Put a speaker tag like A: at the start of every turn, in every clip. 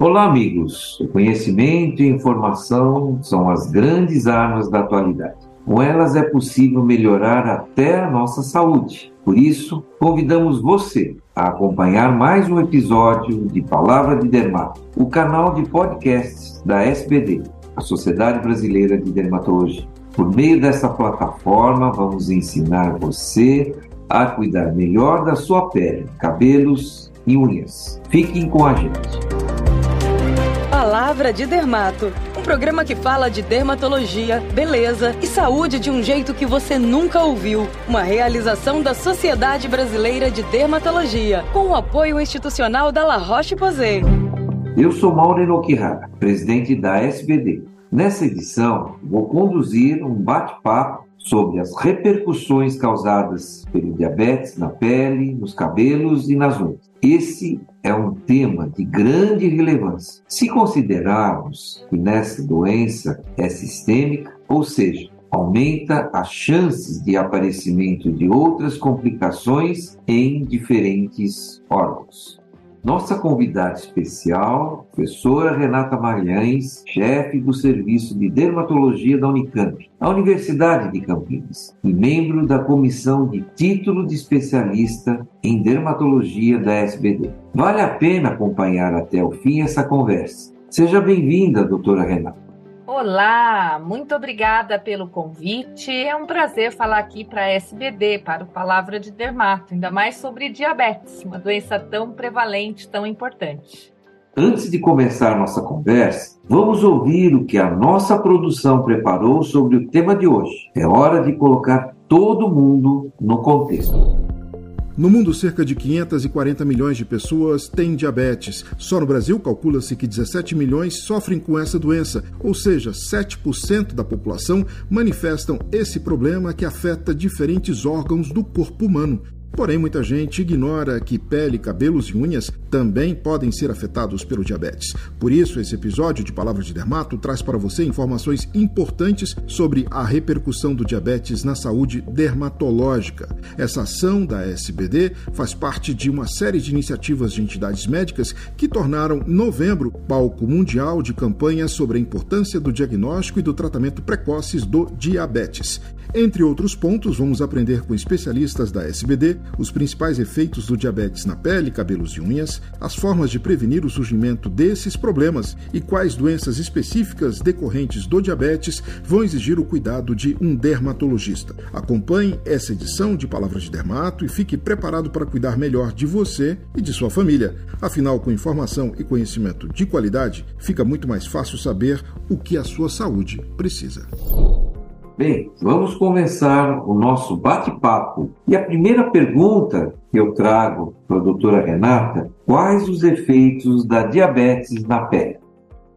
A: Olá, amigos. O conhecimento e informação são as grandes armas da atualidade. Com elas é possível melhorar até a nossa saúde. Por isso, convidamos você a acompanhar mais um episódio de Palavra de Dermato, o canal de podcasts da SBD, a Sociedade Brasileira de Dermatologia. Por meio dessa plataforma, vamos ensinar você a cuidar melhor da sua pele, cabelos e unhas. Fiquem com a gente.
B: Palavra de Dermato, um programa que fala de dermatologia, beleza e saúde de um jeito que você nunca ouviu. Uma realização da Sociedade Brasileira de Dermatologia, com o apoio institucional da La Roche-Posay.
A: Eu sou Mauro Okihara, presidente da SBD. Nessa edição, vou conduzir um bate-papo sobre as repercussões causadas pelo diabetes na pele, nos cabelos e nas unhas. Esse é um tema de grande relevância. Se considerarmos que nessa doença é sistêmica, ou seja, aumenta as chances de aparecimento de outras complicações em diferentes órgãos. Nossa convidada especial, professora Renata Magalhães, chefe do Serviço de Dermatologia da Unicamp, a Universidade de Campinas, e membro da Comissão de Título de Especialista em Dermatologia da SBD. Vale a pena acompanhar até o fim essa conversa. Seja bem-vinda, doutora Renata.
C: Olá, muito obrigada pelo convite. É um prazer falar aqui para a SBD, para o Palavra de Dermato, ainda mais sobre diabetes, uma doença tão prevalente, tão importante.
A: Antes de começar nossa conversa, vamos ouvir o que a nossa produção preparou sobre o tema de hoje. É hora de colocar todo mundo no contexto.
D: No mundo, cerca de 540 milhões de pessoas têm diabetes. Só no Brasil, calcula-se que 17 milhões sofrem com essa doença, ou seja, 7% da população manifestam esse problema que afeta diferentes órgãos do corpo humano. Porém, muita gente ignora que pele, cabelos e unhas também podem ser afetados pelo diabetes. Por isso, esse episódio de Palavras de Dermato traz para você informações importantes sobre a repercussão do diabetes na saúde dermatológica. Essa ação da SBD faz parte de uma série de iniciativas de entidades médicas que tornaram novembro palco mundial de campanhas sobre a importância do diagnóstico e do tratamento precoces do diabetes. Entre outros pontos, vamos aprender com especialistas da SBD os principais efeitos do diabetes na pele, cabelos e unhas, as formas de prevenir o surgimento desses problemas e quais doenças específicas decorrentes do diabetes vão exigir o cuidado de um dermatologista. Acompanhe essa edição de Palavras de Dermato e fique preparado para cuidar melhor de você e de sua família. Afinal, com informação e conhecimento de qualidade, fica muito mais fácil saber o que a sua saúde precisa.
A: Bem, vamos começar o nosso bate-papo. E a primeira pergunta que eu trago para a doutora Renata, quais os efeitos da diabetes na pele?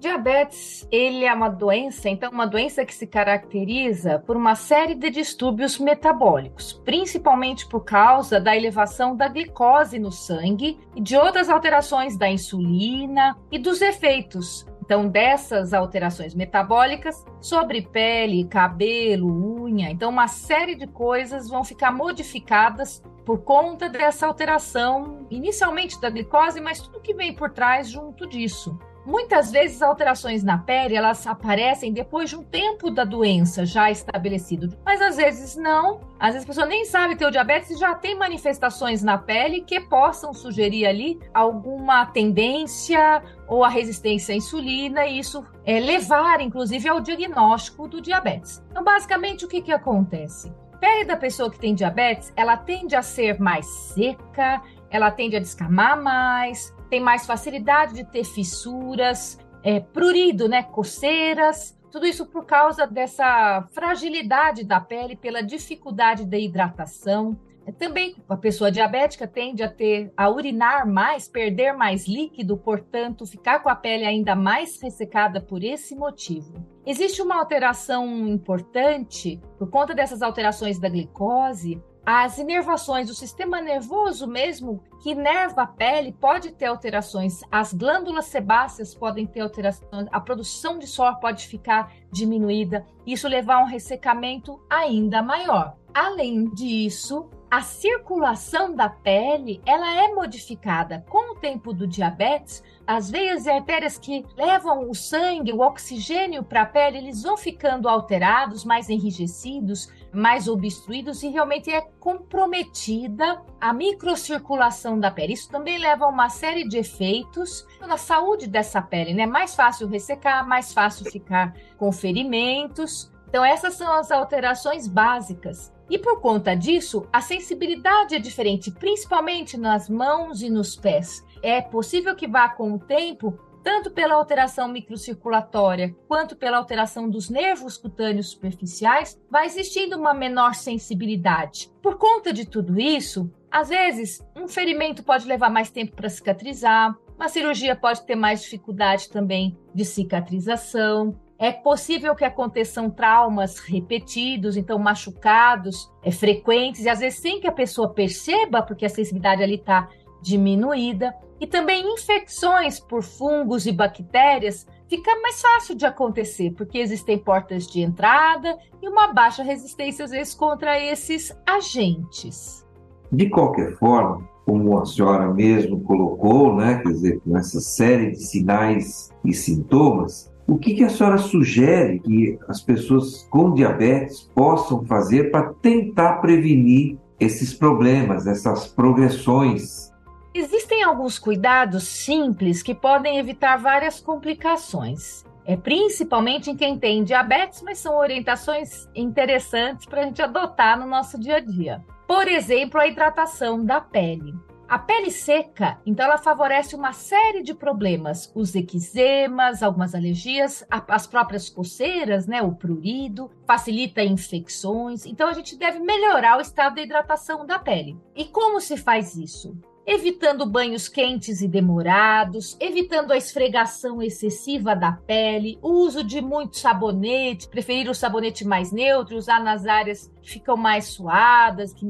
C: Diabetes, ele é uma doença, então uma doença que se caracteriza por uma série de distúrbios metabólicos, principalmente por causa da elevação da glicose no sangue e de outras alterações da insulina e dos efeitos então, dessas alterações metabólicas sobre pele, cabelo, unha, então uma série de coisas vão ficar modificadas por conta dessa alteração, inicialmente da glicose, mas tudo que vem por trás junto disso. Muitas vezes alterações na pele elas aparecem depois de um tempo da doença já estabelecido, mas às vezes não. Às vezes a pessoa nem sabe ter o diabetes e já tem manifestações na pele que possam sugerir ali alguma tendência ou a resistência à insulina e isso é levar, inclusive, ao diagnóstico do diabetes. Então, basicamente, o que, que acontece? A pele da pessoa que tem diabetes, ela tende a ser mais seca, ela tende a descamar mais, tem mais facilidade de ter fissuras, é, prurido, né, coceiras, tudo isso por causa dessa fragilidade da pele, pela dificuldade da hidratação. É, também a pessoa diabética tende a ter a urinar mais, perder mais líquido, portanto, ficar com a pele ainda mais ressecada por esse motivo. Existe uma alteração importante por conta dessas alterações da glicose, as inervações do sistema nervoso mesmo, que inerva a pele, pode ter alterações. As glândulas sebáceas podem ter alterações, a produção de suor pode ficar diminuída, isso levar a um ressecamento ainda maior. Além disso, a circulação da pele, ela é modificada. Com o tempo do diabetes, as veias e artérias que levam o sangue, o oxigênio para a pele, eles vão ficando alterados, mais enrijecidos, mais obstruídos e realmente é comprometida a microcirculação da pele. Isso também leva a uma série de efeitos na saúde dessa pele, né? Mais fácil ressecar, mais fácil ficar com ferimentos. Então, essas são as alterações básicas. E por conta disso, a sensibilidade é diferente, principalmente nas mãos e nos pés. É possível que vá com o tempo, tanto pela alteração microcirculatória quanto pela alteração dos nervos cutâneos superficiais, vai existindo uma menor sensibilidade. Por conta de tudo isso, às vezes, um ferimento pode levar mais tempo para cicatrizar, uma cirurgia pode ter mais dificuldade também de cicatrização. É possível que aconteçam traumas repetidos, então machucados é, frequentes, e às vezes sem que a pessoa perceba, porque a sensibilidade ali está diminuída. E também infecções por fungos e bactérias fica mais fácil de acontecer, porque existem portas de entrada e uma baixa resistência, às vezes, contra esses agentes.
A: De qualquer forma, como a senhora mesmo colocou, né, quer dizer, com essa série de sinais e sintomas, o que, que a senhora sugere que as pessoas com diabetes possam fazer para tentar prevenir esses problemas, essas progressões?
C: Existem alguns cuidados simples que podem evitar várias complicações. É principalmente em quem tem diabetes, mas são orientações interessantes para a gente adotar no nosso dia a dia. Por exemplo, a hidratação da pele. A pele seca, então, ela favorece uma série de problemas, os eczemas, algumas alergias, as próprias coceiras, né, o prurido, facilita infecções. Então, a gente deve melhorar o estado de hidratação da pele. E como se faz isso? Evitando banhos quentes e demorados, evitando a esfregação excessiva da pele, o uso de muito sabonete, preferir o sabonete mais neutro, usar nas áreas que ficam mais suadas, que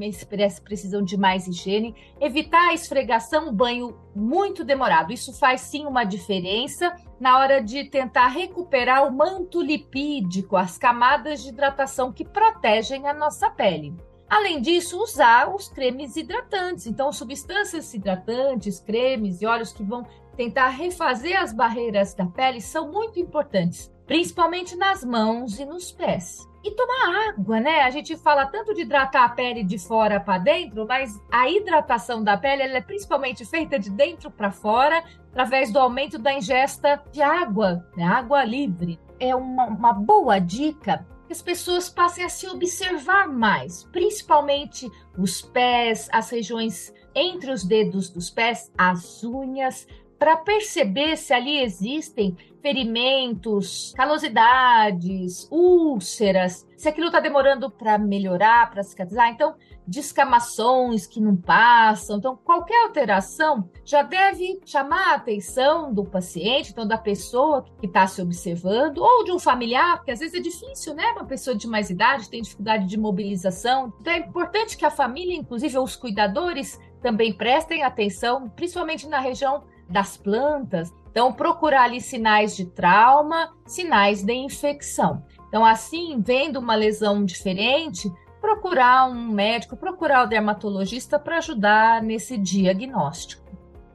C: precisam de mais higiene, evitar a esfregação, o banho muito demorado. Isso faz sim uma diferença na hora de tentar recuperar o manto lipídico, as camadas de hidratação que protegem a nossa pele. Além disso, usar os cremes hidratantes. Então, substâncias hidratantes, cremes e óleos que vão tentar refazer as barreiras da pele são muito importantes, principalmente nas mãos e nos pés. E tomar água, né? A gente fala tanto de hidratar a pele de fora para dentro, mas a hidratação da pele é principalmente feita de dentro para fora, através do aumento da ingesta de água, né? água livre. É uma, uma boa dica as pessoas passem a se observar mais, principalmente os pés, as regiões entre os dedos dos pés, as unhas, para perceber se ali existem ferimentos, calosidades, úlceras, se aquilo está demorando para melhorar, para cicatrizar. Então, descamações que não passam. Então, qualquer alteração já deve chamar a atenção do paciente, então da pessoa que está se observando, ou de um familiar, porque às vezes é difícil, né? Uma pessoa de mais idade tem dificuldade de mobilização. Então, é importante que a família, inclusive os cuidadores, também prestem atenção, principalmente na região das plantas. Então, procurar ali sinais de trauma, sinais de infecção. Então, assim, vendo uma lesão diferente, procurar um médico, procurar o dermatologista para ajudar nesse diagnóstico.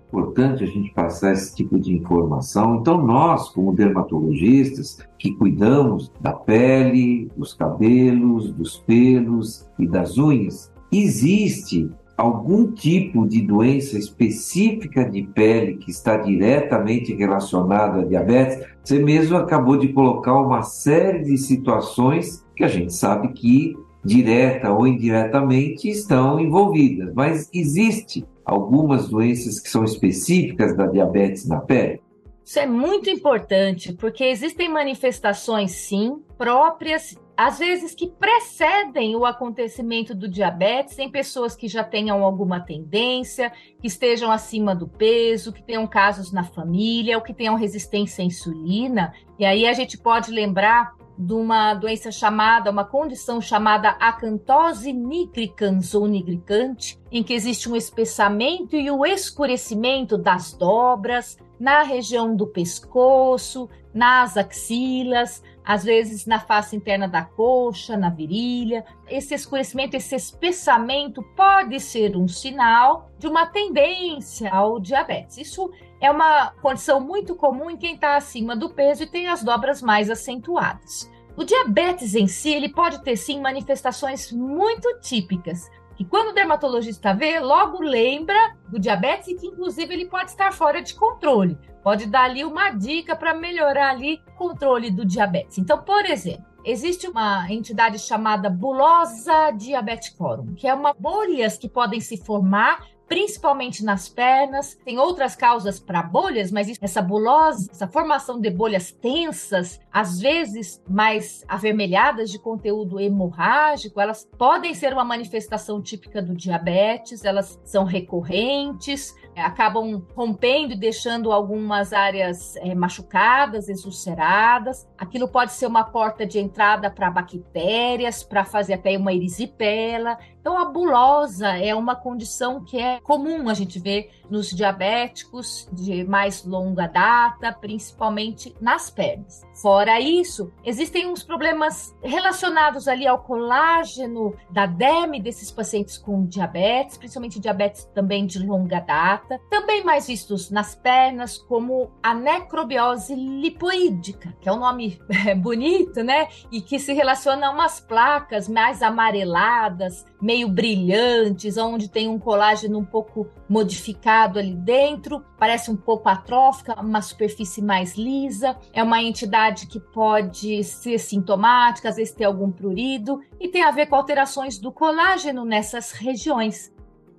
A: Importante a gente passar esse tipo de informação. Então, nós, como dermatologistas, que cuidamos da pele, dos cabelos, dos pelos e das unhas, existe algum tipo de doença específica de pele que está diretamente relacionada à diabetes, você mesmo acabou de colocar uma série de situações que a gente sabe que direta ou indiretamente estão envolvidas, mas existe algumas doenças que são específicas da diabetes na pele?
C: Isso é muito importante, porque existem manifestações, sim, próprias, às vezes que precedem o acontecimento do diabetes em pessoas que já tenham alguma tendência, que estejam acima do peso, que tenham casos na família, ou que tenham resistência à insulina. E aí a gente pode lembrar de uma doença chamada, uma condição chamada acantose nigricans ou nigricante, em que existe um espessamento e o escurecimento das dobras na região do pescoço, nas axilas, às vezes na face interna da coxa, na virilha. Esse escurecimento, esse espessamento pode ser um sinal de uma tendência ao diabetes. Isso é uma condição muito comum em quem está acima do peso e tem as dobras mais acentuadas. O diabetes em si, ele pode ter sim manifestações muito típicas, que quando o dermatologista vê, logo lembra do diabetes e que inclusive ele pode estar fora de controle. Pode dar ali uma dica para melhorar ali o controle do diabetes. Então, por exemplo, existe uma entidade chamada bulosa diabeticorum, que é uma bolhas que podem se formar principalmente nas pernas. Tem outras causas para bolhas, mas essa bulose, essa formação de bolhas tensas, às vezes mais avermelhadas de conteúdo hemorrágico, elas podem ser uma manifestação típica do diabetes, elas são recorrentes, é, acabam rompendo e deixando algumas áreas é, machucadas, exulceradas. Aquilo pode ser uma porta de entrada para bactérias, para fazer até uma erisipela. Então, a bulosa é uma condição que é comum a gente ver nos diabéticos de mais longa data, principalmente nas pernas. Fora isso, existem uns problemas relacionados ali ao colágeno da derme desses pacientes com diabetes, principalmente diabetes também de longa data, também mais vistos nas pernas, como a necrobiose lipoídica, que é um nome bonito, né? E que se relaciona a umas placas mais amareladas, meio brilhantes, onde tem um colágeno um pouco modificado ali dentro, parece um pouco atrófica, uma superfície mais lisa. É uma entidade que pode ser sintomática, às vezes ter algum prurido, e tem a ver com alterações do colágeno nessas regiões.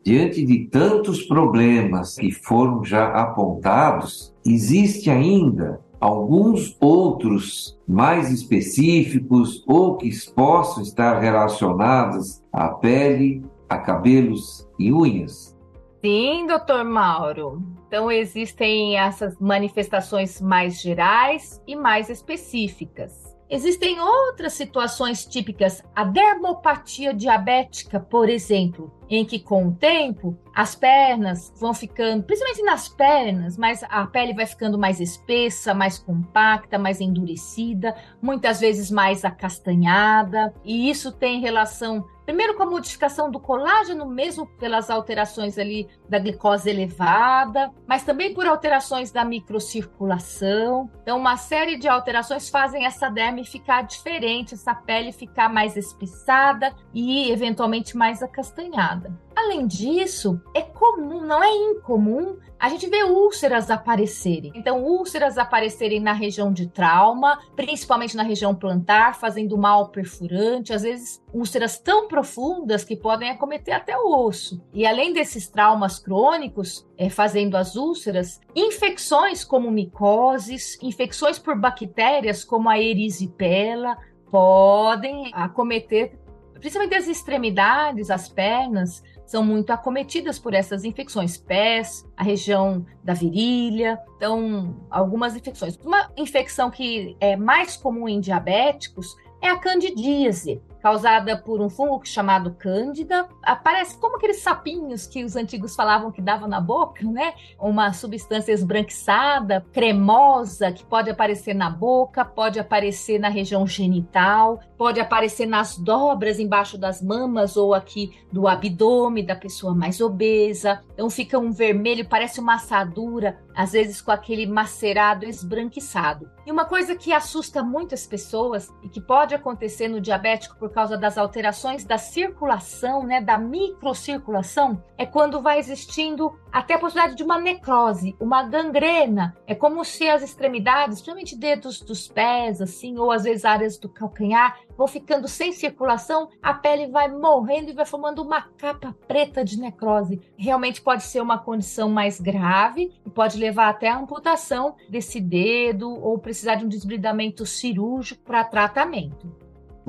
A: Diante de tantos problemas que foram já apontados, existe ainda alguns outros mais específicos ou que possam estar relacionados à pele, a cabelos e unhas?
C: Sim, doutor Mauro. Então, existem essas manifestações mais gerais e mais específicas. Existem outras situações típicas, a dermopatia diabética, por exemplo, em que com o tempo as pernas vão ficando, principalmente nas pernas, mas a pele vai ficando mais espessa, mais compacta, mais endurecida, muitas vezes mais acastanhada, e isso tem relação Primeiro com a modificação do colágeno, mesmo pelas alterações ali da glicose elevada, mas também por alterações da microcirculação. Então, uma série de alterações fazem essa derme ficar diferente, essa pele ficar mais espiçada e eventualmente mais acastanhada. Além disso, é comum, não é incomum, a gente vê úlceras aparecerem. Então, úlceras aparecerem na região de trauma, principalmente na região plantar, fazendo mal perfurante, às vezes úlceras tão profundas que podem acometer até o osso. E além desses traumas crônicos, é, fazendo as úlceras, infecções como micoses, infecções por bactérias como a erisipela, podem acometer principalmente as extremidades, as pernas, são muito acometidas por essas infecções, pés, a região da virilha, então algumas infecções. Uma infecção que é mais comum em diabéticos é a candidíase causada por um fungo chamado Cândida. Aparece como aqueles sapinhos que os antigos falavam que dava na boca, né? Uma substância esbranquiçada, cremosa, que pode aparecer na boca, pode aparecer na região genital, pode aparecer nas dobras embaixo das mamas ou aqui do abdômen da pessoa mais obesa. Então fica um vermelho, parece uma assadura, às vezes com aquele macerado esbranquiçado. E uma coisa que assusta muitas pessoas e que pode acontecer no diabético por causa das alterações da circulação, né, da microcirculação, é quando vai existindo até a possibilidade de uma necrose, uma gangrena. É como se as extremidades, principalmente dedos dos pés, assim, ou às vezes áreas do calcanhar, vão ficando sem circulação, a pele vai morrendo e vai formando uma capa preta de necrose. Realmente pode ser uma condição mais grave e pode levar até a amputação desse dedo ou precisar de um desbridamento cirúrgico para tratamento.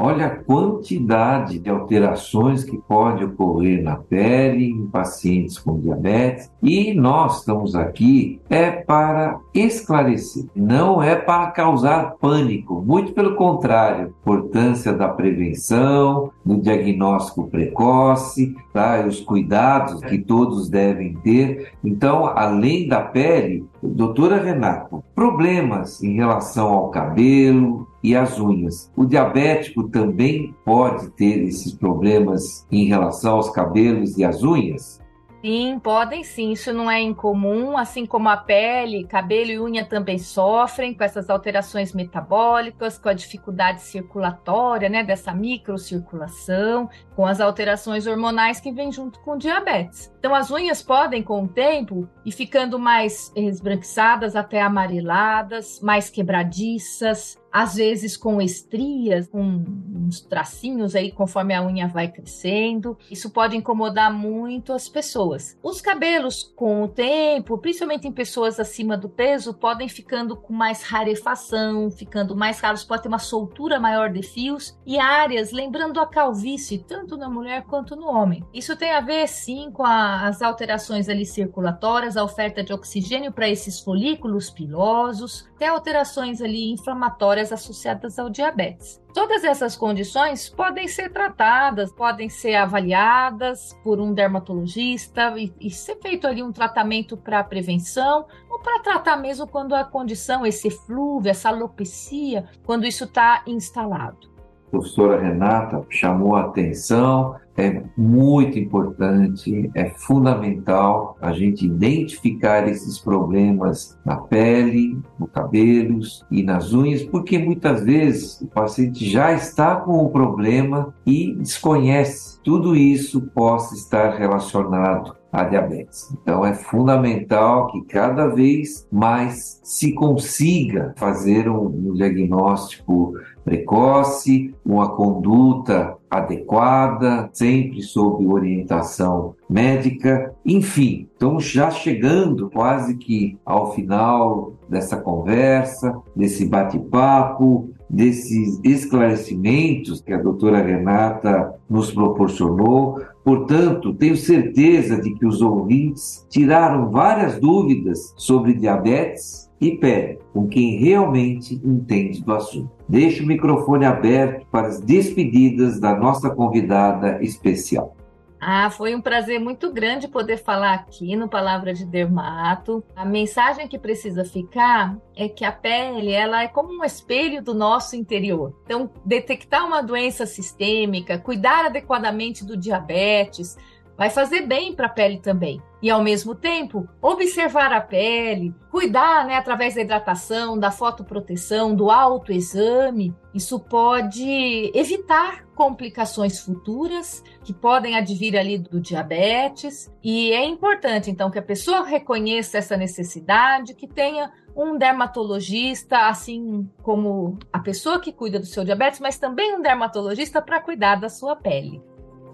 A: Olha a quantidade de alterações que pode ocorrer na pele em pacientes com diabetes e nós estamos aqui é para esclarecer, não é para causar pânico, muito pelo contrário, importância da prevenção, do diagnóstico precoce, tá? os cuidados que todos devem ter. Então, além da pele, doutora Renata, problemas em relação ao cabelo, e as unhas. O diabético também pode ter esses problemas em relação aos cabelos e às unhas?
C: Sim, podem sim. Isso não é incomum, assim como a pele, cabelo e unha também sofrem com essas alterações metabólicas, com a dificuldade circulatória, né, dessa microcirculação, com as alterações hormonais que vêm junto com o diabetes. Então, as unhas podem, com o tempo, ir ficando mais esbranquiçadas, até amareladas, mais quebradiças, às vezes com estrias, com uns tracinhos aí conforme a unha vai crescendo. Isso pode incomodar muito as pessoas. Os cabelos, com o tempo, principalmente em pessoas acima do peso, podem ficando com mais rarefação, ficando mais raros, pode ter uma soltura maior de fios e áreas, lembrando a calvície, tanto na mulher quanto no homem. Isso tem a ver, sim, com a, as alterações ali circulatórias, a oferta de oxigênio para esses folículos pilosos, até alterações ali inflamatórias associadas ao diabetes. Todas essas condições podem ser tratadas, podem ser avaliadas por um dermatologista e, e ser feito ali um tratamento para prevenção ou para tratar mesmo quando a condição, esse flúvio, essa alopecia, quando isso está instalado.
A: A professora Renata chamou a atenção é muito importante, é fundamental a gente identificar esses problemas na pele, no cabelos e nas unhas, porque muitas vezes o paciente já está com o problema e desconhece. Tudo isso possa estar relacionado à diabetes. Então é fundamental que cada vez mais se consiga fazer um, um diagnóstico precoce, uma conduta adequada, sempre sob orientação médica. Enfim, estamos já chegando quase que ao final dessa conversa, desse bate-papo, desses esclarecimentos que a doutora Renata nos proporcionou. Portanto, tenho certeza de que os ouvintes tiraram várias dúvidas sobre diabetes e pele com quem realmente entende do assunto. Deixo o microfone aberto para as despedidas da nossa convidada especial.
C: Ah, foi um prazer muito grande poder falar aqui no Palavra de Dermato. A mensagem que precisa ficar é que a pele ela é como um espelho do nosso interior. Então, detectar uma doença sistêmica, cuidar adequadamente do diabetes, vai fazer bem para a pele também. E ao mesmo tempo, observar a pele, cuidar, né, através da hidratação, da fotoproteção, do autoexame, isso pode evitar complicações futuras que podem advir ali do diabetes. E é importante então que a pessoa reconheça essa necessidade, que tenha um dermatologista, assim como a pessoa que cuida do seu diabetes, mas também um dermatologista para cuidar da sua pele.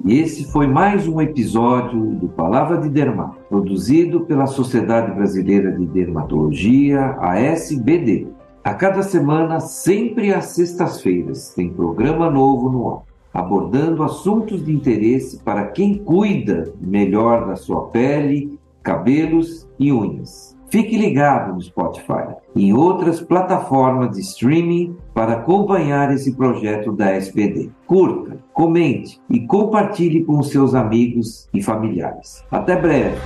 A: E esse foi mais um episódio do Palavra de Dermato, produzido pela Sociedade Brasileira de Dermatologia, a SBD. A cada semana, sempre às sextas-feiras, tem programa novo no ar, abordando assuntos de interesse para quem cuida melhor da sua pele, cabelos e unhas. Fique ligado no Spotify e em outras plataformas de streaming para acompanhar esse projeto da SBD. Curta, comente e compartilhe com seus amigos e familiares. Até breve!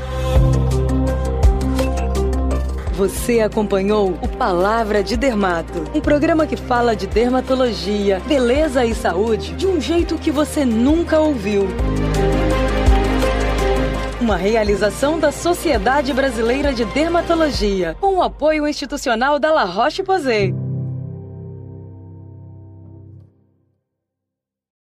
B: Você acompanhou o Palavra de Dermato, um programa que fala de dermatologia, beleza e saúde de um jeito que você nunca ouviu. Uma realização da Sociedade Brasileira de Dermatologia, com o apoio institucional da La Roche-Posay.